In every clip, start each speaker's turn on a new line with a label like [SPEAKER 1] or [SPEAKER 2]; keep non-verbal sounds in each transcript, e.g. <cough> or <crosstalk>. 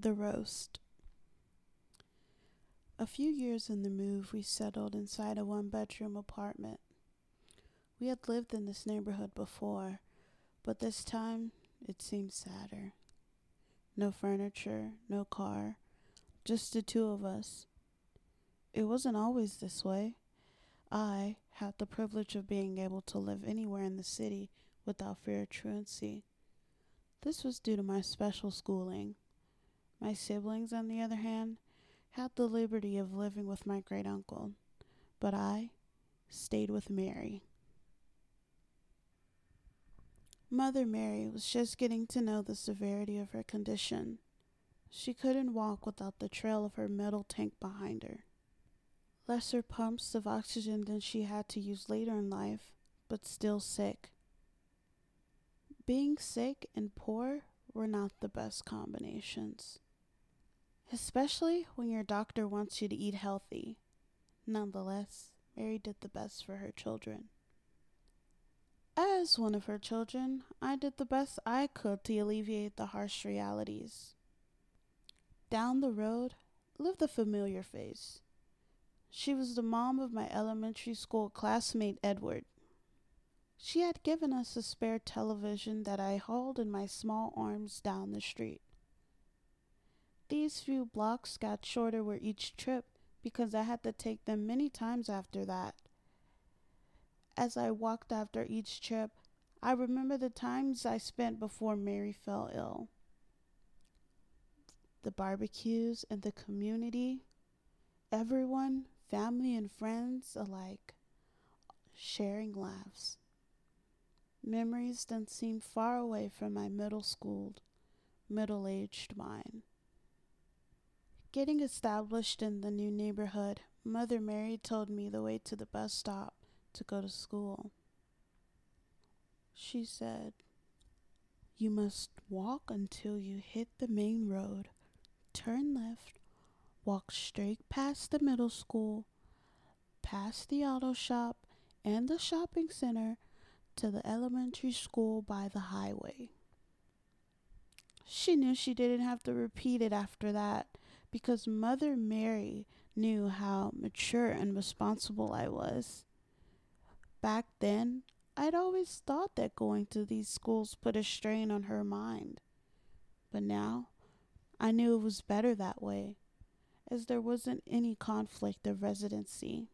[SPEAKER 1] The Roast. A few years in the move, we settled inside a one bedroom apartment. We had lived in this neighborhood before, but this time it seemed sadder. No furniture, no car, just the two of us. It wasn't always this way. I had the privilege of being able to live anywhere in the city without fear of truancy. This was due to my special schooling. My siblings, on the other hand, had the liberty of living with my great uncle, but I stayed with Mary. Mother Mary was just getting to know the severity of her condition. She couldn't walk without the trail of her metal tank behind her. Lesser pumps of oxygen than she had to use later in life, but still sick. Being sick and poor were not the best combinations especially when your doctor wants you to eat healthy. Nonetheless, Mary did the best for her children. As one of her children, I did the best I could to alleviate the harsh realities. Down the road lived the familiar face. She was the mom of my elementary school classmate Edward. She had given us a spare television that I hauled in my small arms down the street. These few blocks got shorter with each trip because I had to take them many times after that. As I walked after each trip, I remember the times I spent before Mary fell ill. The barbecues and the community, everyone, family and friends alike, sharing laughs. Memories that seemed far away from my middle schooled, middle aged mind. Getting established in the new neighborhood, Mother Mary told me the way to the bus stop to go to school. She said, You must walk until you hit the main road, turn left, walk straight past the middle school, past the auto shop and the shopping center to the elementary school by the highway. She knew she didn't have to repeat it after that because Mother Mary knew how mature and responsible I was. Back then, I'd always thought that going to these schools put a strain on her mind. But now, I knew it was better that way, as there wasn't any conflict of residency.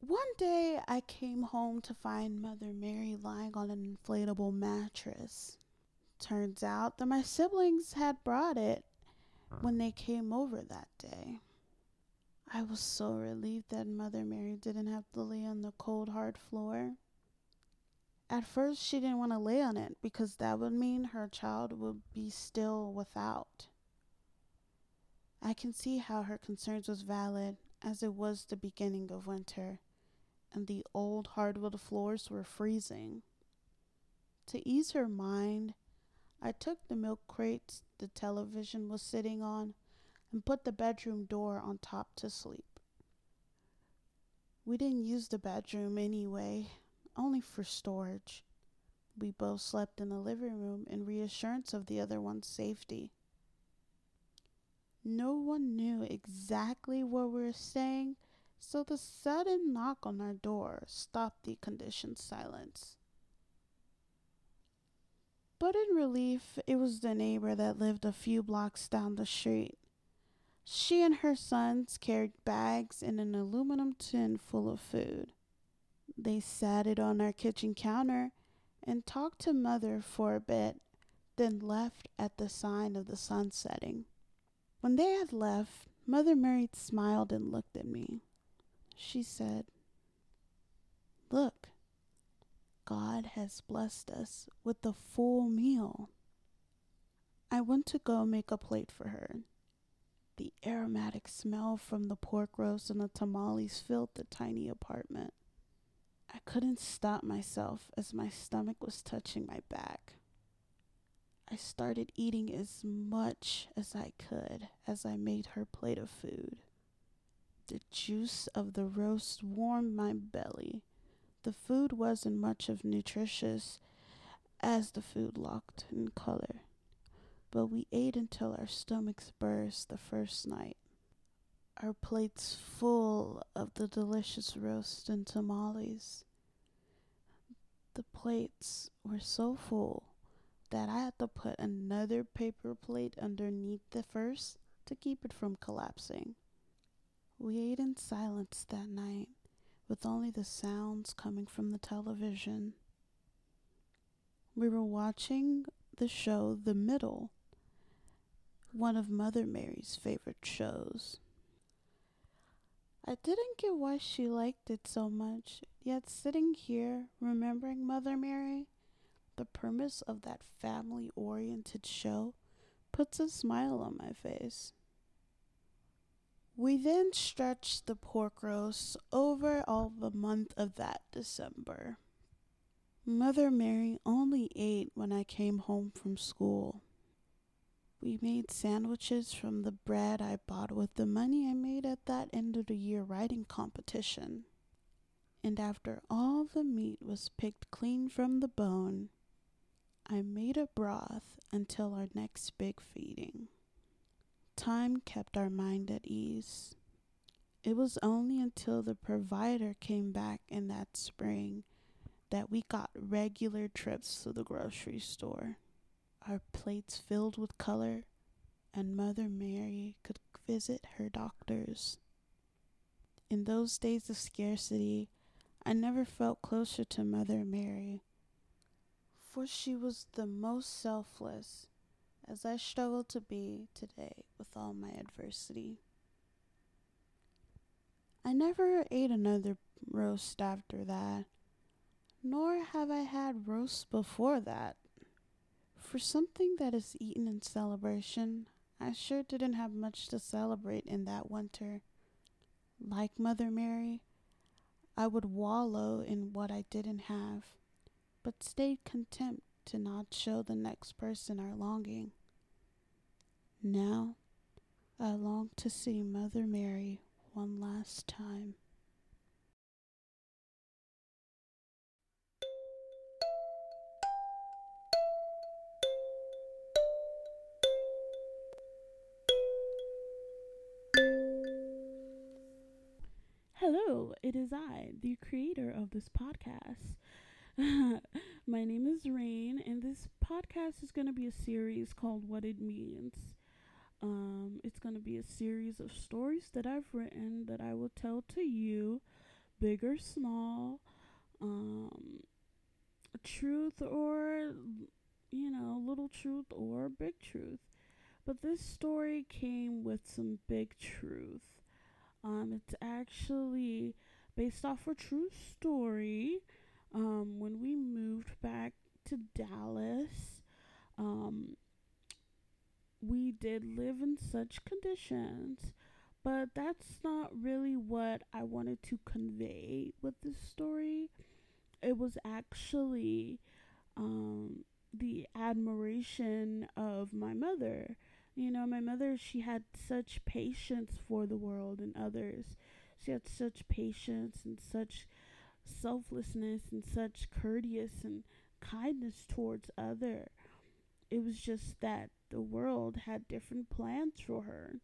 [SPEAKER 1] One day I came home to find Mother Mary lying on an inflatable mattress. Turns out that my siblings had brought it when they came over that day. I was so relieved that Mother Mary didn't have to lay on the cold, hard floor. At first, she didn't want to lay on it because that would mean her child would be still without. I can see how her concerns was valid as it was the beginning of winter and the old hardwood floors were freezing. To ease her mind, I took the milk crates the television was sitting on and put the bedroom door on top to sleep. We didn't use the bedroom anyway, only for storage. We both slept in the living room in reassurance of the other one's safety. No one knew exactly where we were staying, so the sudden knock on our door stopped the conditioned silence. But in relief, it was the neighbor that lived a few blocks down the street. She and her sons carried bags and an aluminum tin full of food. They sat it on our kitchen counter and talked to Mother for a bit, then left at the sign of the sun setting. When they had left, Mother Mary smiled and looked at me. She said, Look, God has blessed us with a full meal. I went to go make a plate for her. The aromatic smell from the pork roast and the tamales filled the tiny apartment. I couldn't stop myself as my stomach was touching my back. I started eating as much as I could as I made her plate of food. The juice of the roast warmed my belly the food wasn't much of nutritious as the food looked in color. but we ate until our stomachs burst the first night. Our plates full of the delicious roast and tamales. The plates were so full that I had to put another paper plate underneath the first to keep it from collapsing. We ate in silence that night, with only the sounds coming from the television. We were watching the show The Middle, one of Mother Mary's favorite shows. I didn't get why she liked it so much, yet sitting here remembering Mother Mary, the premise of that family oriented show puts a smile on my face. We then stretched the pork roast over all the month of that December. Mother Mary only ate when I came home from school. We made sandwiches from the bread I bought with the money I made at that end of the year writing competition. And after all the meat was picked clean from the bone, I made a broth until our next big feeding. Time kept our mind at ease. It was only until the provider came back in that spring that we got regular trips to the grocery store. Our plates filled with color, and Mother Mary could visit her doctors. In those days of scarcity, I never felt closer to Mother Mary, for she was the most selfless as I struggle to be today with all my adversity. I never ate another roast after that, nor have I had roast before that. For something that is eaten in celebration, I sure didn't have much to celebrate in that winter. Like Mother Mary, I would wallow in what I didn't have, but stayed content to not show the next person our longing. Now I long to see Mother Mary one last time.
[SPEAKER 2] Hello, it is I, the creator of this podcast. <laughs> My name is Rain, and this podcast is going to be a series called What It Means. Um, it's going to be a series of stories that I've written that I will tell to you, big or small, um, truth or, you know, little truth or big truth. But this story came with some big truth. Um, it's actually based off a true story um, when we moved back to Dallas, um, we did live in such conditions, but that's not really what I wanted to convey with this story. It was actually um, the admiration of my mother. You know, my mother, she had such patience for the world and others. She had such patience and such selflessness and such courteous and kindness towards other. It was just that the world had different plans for her,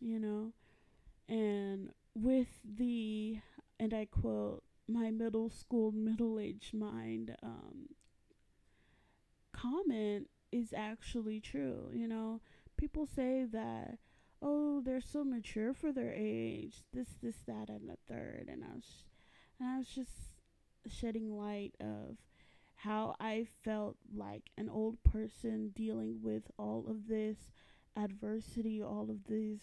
[SPEAKER 2] you know. And with the, and I quote, my middle school, middle aged mind um, comment is actually true, you know. People say that, oh, they're so mature for their age, this, this, that, and the third. And I was and I was just shedding light of how I felt like an old person dealing with all of this adversity, all of these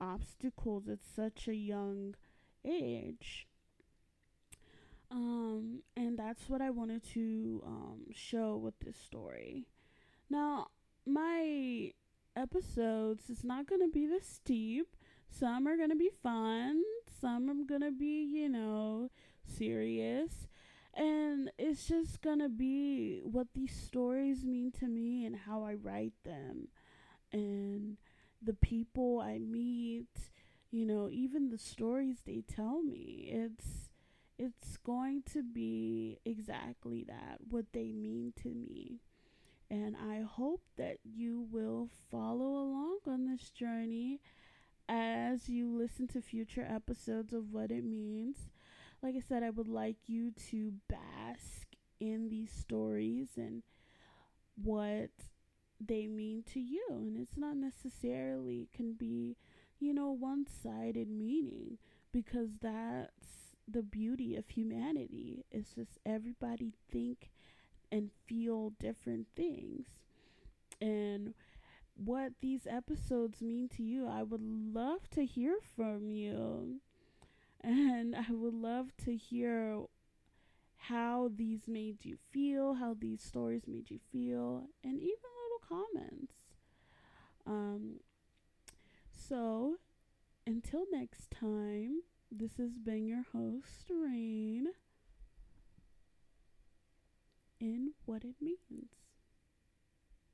[SPEAKER 2] obstacles at such a young age. Um, and that's what I wanted to um, show with this story. Now, my episodes is not going to be this steep. Some are going to be fun, some are going to be, you know, serious. And it's just to be what these stories mean to me and how I write them. And the people I meet, you know, even the stories they tell me. It's it's going to be exactly that, what they mean to me. And I hope that you will follow along on this journey as you listen to future episodes of what it means. Like I said, I would like you to bask in these stories and what they mean to you. And it's not necessarily can be, you know, one sided meaning because that's the beauty of humanity. It's just everybody think and feel different things. And what these episodes mean to you, I would love to hear from you. <laughs> And I would love to hear how these made you feel, how these stories made you feel, and even little comments. Um, so, until next time, this has been your host, Rain, in What It Means.